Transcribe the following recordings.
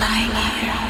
lying here.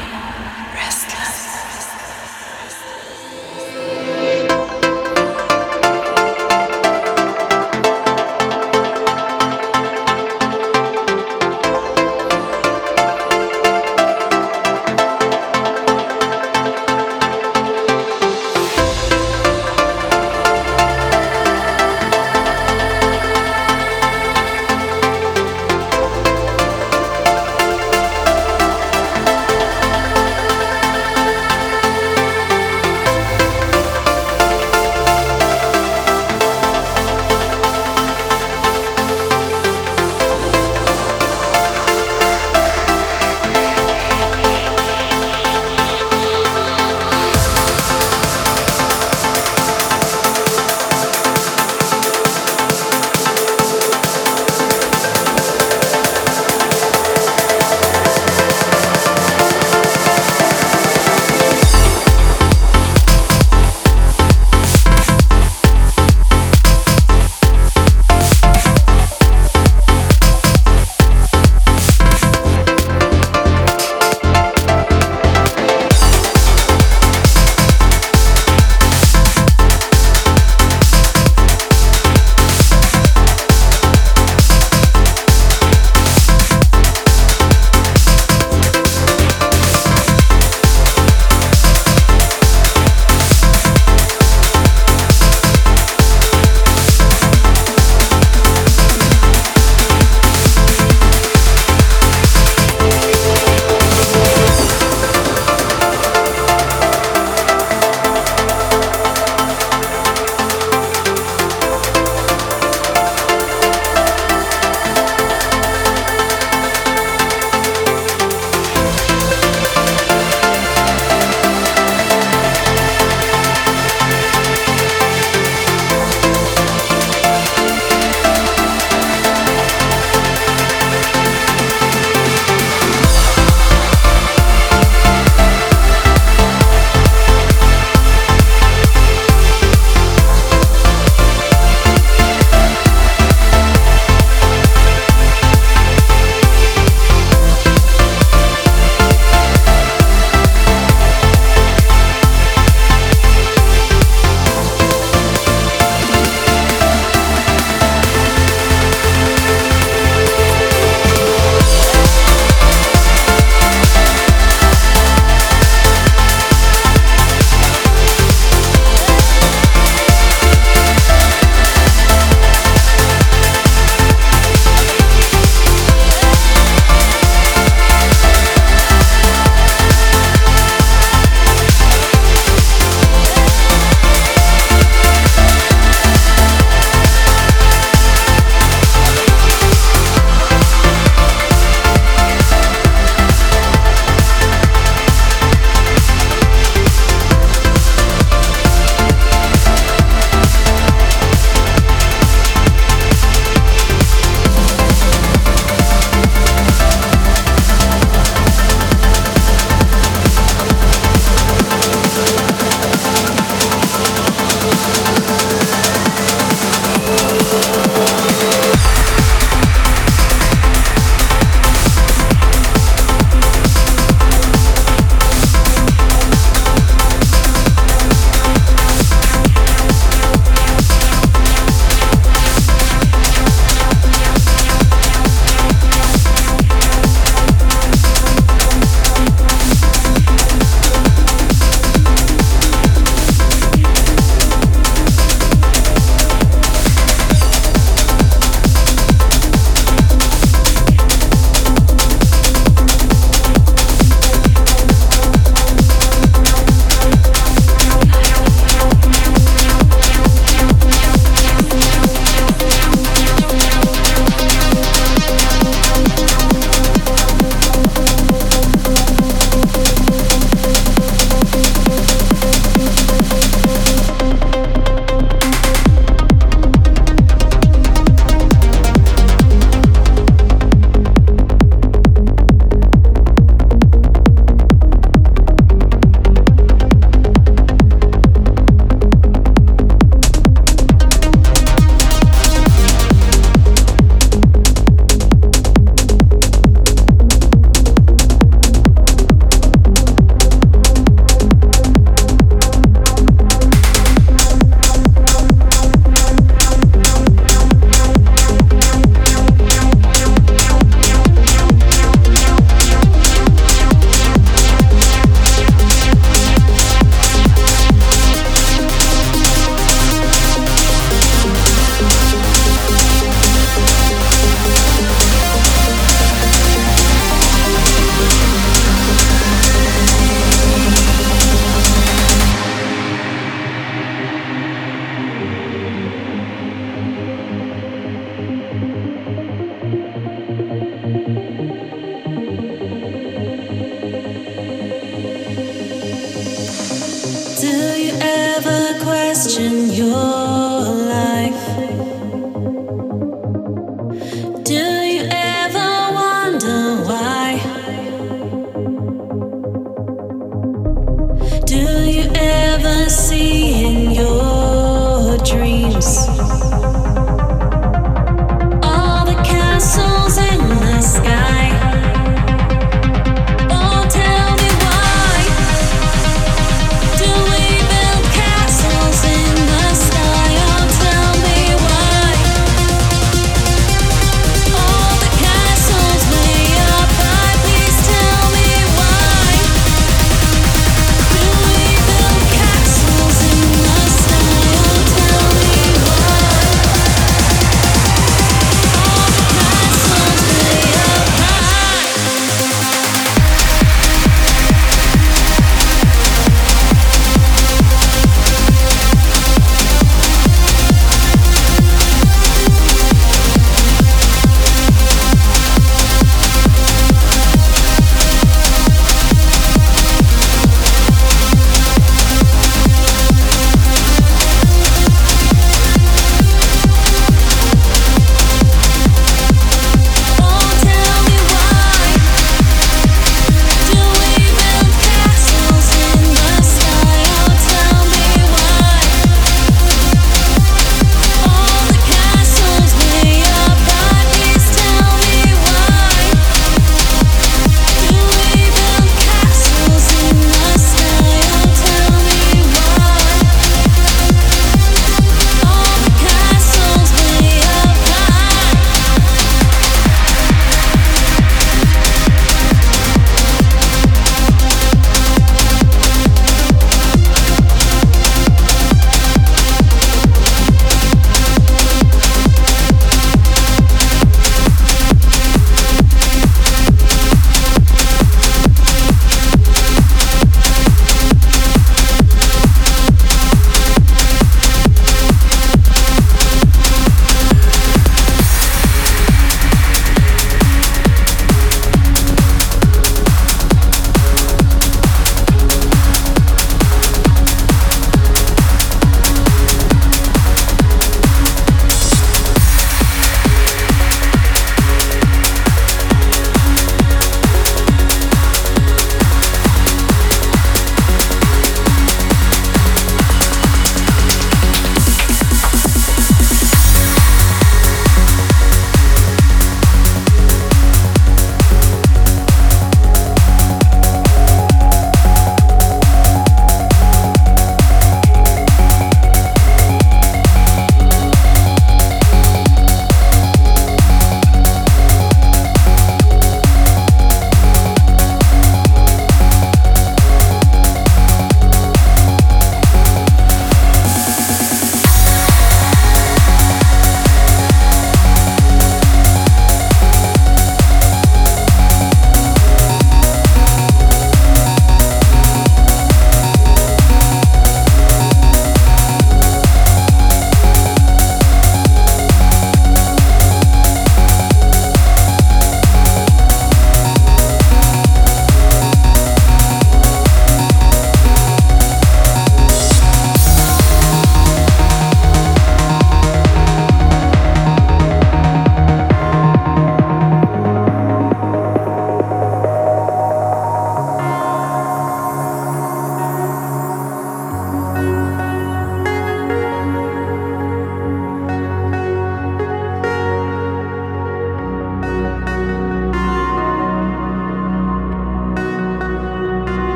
Do you